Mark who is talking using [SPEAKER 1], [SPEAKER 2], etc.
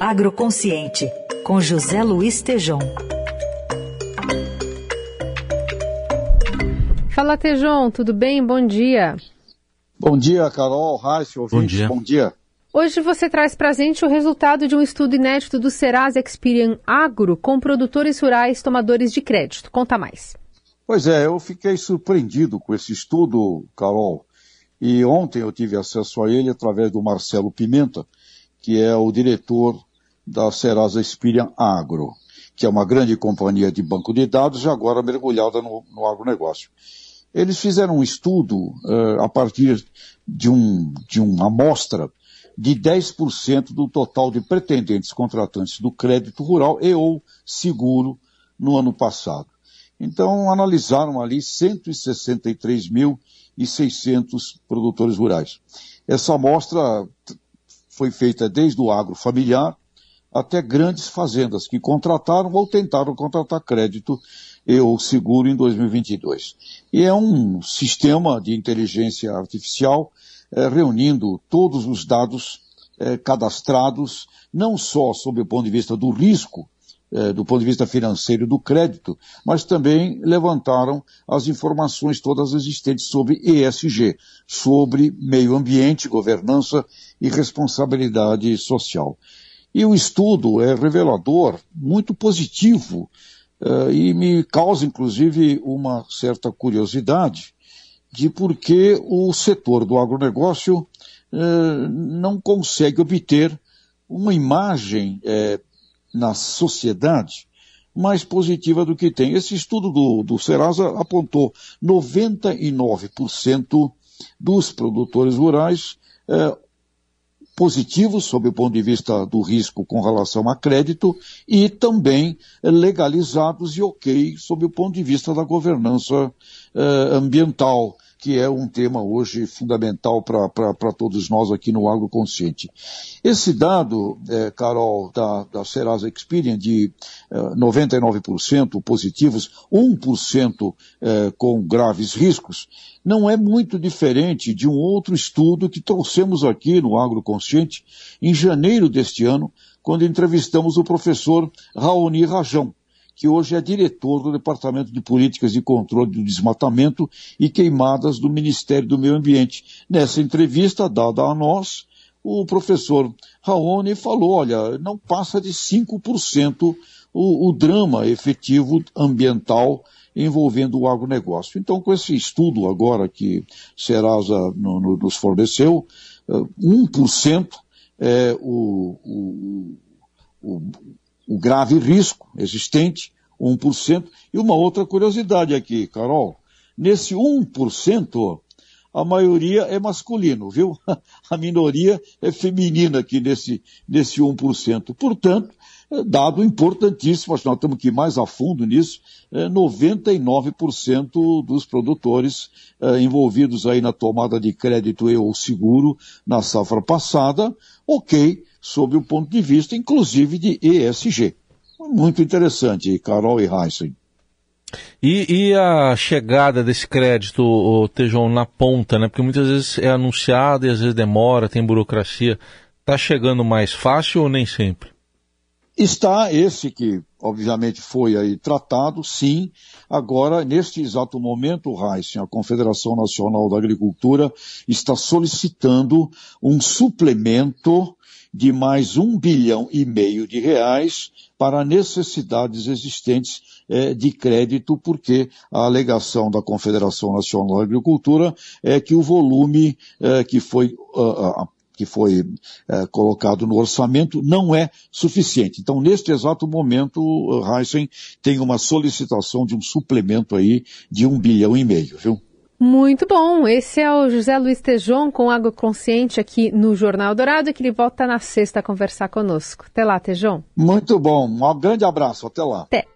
[SPEAKER 1] Agroconsciente, com José Luiz Tejom.
[SPEAKER 2] Fala, Tejom, tudo bem? Bom dia.
[SPEAKER 3] Bom dia, Carol, Raíssa, ouvintes. Bom dia. Bom dia.
[SPEAKER 2] Hoje você traz para a gente o resultado de um estudo inédito do Serasa Experian Agro com produtores rurais tomadores de crédito. Conta mais.
[SPEAKER 3] Pois é, eu fiquei surpreendido com esse estudo, Carol. E ontem eu tive acesso a ele através do Marcelo Pimenta, que é o diretor da Serasa Experian Agro, que é uma grande companhia de banco de dados e agora mergulhada no, no agronegócio. Eles fizeram um estudo uh, a partir de, um, de uma amostra de 10% do total de pretendentes contratantes do crédito rural e ou seguro no ano passado. Então, analisaram ali 163.600 produtores rurais. Essa amostra foi feita desde o agro familiar até grandes fazendas que contrataram ou tentaram contratar crédito ou seguro em 2022. E é um sistema de inteligência artificial é, reunindo todos os dados é, cadastrados, não só sob o ponto de vista do risco, do ponto de vista financeiro do crédito, mas também levantaram as informações todas existentes sobre ESG, sobre meio ambiente, governança e responsabilidade social. E o estudo é revelador, muito positivo, e me causa inclusive uma certa curiosidade, de por que o setor do agronegócio eh, não consegue obter uma imagem na sociedade mais positiva do que tem. Esse estudo do, do Serasa apontou 99% dos produtores rurais eh, positivos sob o ponto de vista do risco com relação a crédito e também legalizados e ok sob o ponto de vista da governança ambiental que é um tema hoje fundamental para todos nós aqui no Agro Consciente. Esse dado, é, Carol, da, da Serasa Experian, de é, 99% positivos, 1% é, com graves riscos, não é muito diferente de um outro estudo que trouxemos aqui no Agro Consciente em janeiro deste ano, quando entrevistamos o professor Raoni Rajão que hoje é diretor do Departamento de Políticas de Controle do Desmatamento e Queimadas do Ministério do Meio Ambiente. Nessa entrevista dada a nós, o professor Raoni falou, olha, não passa de 5% o, o drama efetivo ambiental envolvendo o agronegócio. Então, com esse estudo agora que Serasa no, no, nos forneceu, 1% eh, é o, o, grave risco existente, 1%. E uma outra curiosidade aqui, Carol. Nesse 1%, a maioria é masculino, viu? A minoria é feminina aqui nesse, nesse 1%. Portanto, é dado importantíssimo, acho que nós temos que ir mais a fundo nisso, é 99% dos produtores é, envolvidos aí na tomada de crédito e ou seguro na safra passada, ok, sob o ponto de vista, inclusive, de ESG. Muito interessante, Carol e Heisen.
[SPEAKER 4] E, e, a chegada desse crédito, o Tejon, na ponta, né? Porque muitas vezes é anunciado e às vezes demora, tem burocracia. Está chegando mais fácil ou nem sempre?
[SPEAKER 3] Está esse que, obviamente, foi aí tratado, sim. Agora, neste exato momento, Heisen, a Confederação Nacional da Agricultura está solicitando um suplemento de mais um bilhão e meio de reais para necessidades existentes é, de crédito, porque a alegação da Confederação Nacional da Agricultura é que o volume é, que foi uh, uh, que foi uh, colocado no orçamento não é suficiente. Então, neste exato momento, Heisen tem uma solicitação de um suplemento aí de um bilhão e meio, viu?
[SPEAKER 2] Muito bom. Esse é o José Luiz Tejon com Água Consciente aqui no Jornal Dourado, que ele volta na sexta a conversar conosco. Até lá, Tejon.
[SPEAKER 3] Muito bom. Um grande abraço. Até lá.
[SPEAKER 2] Até.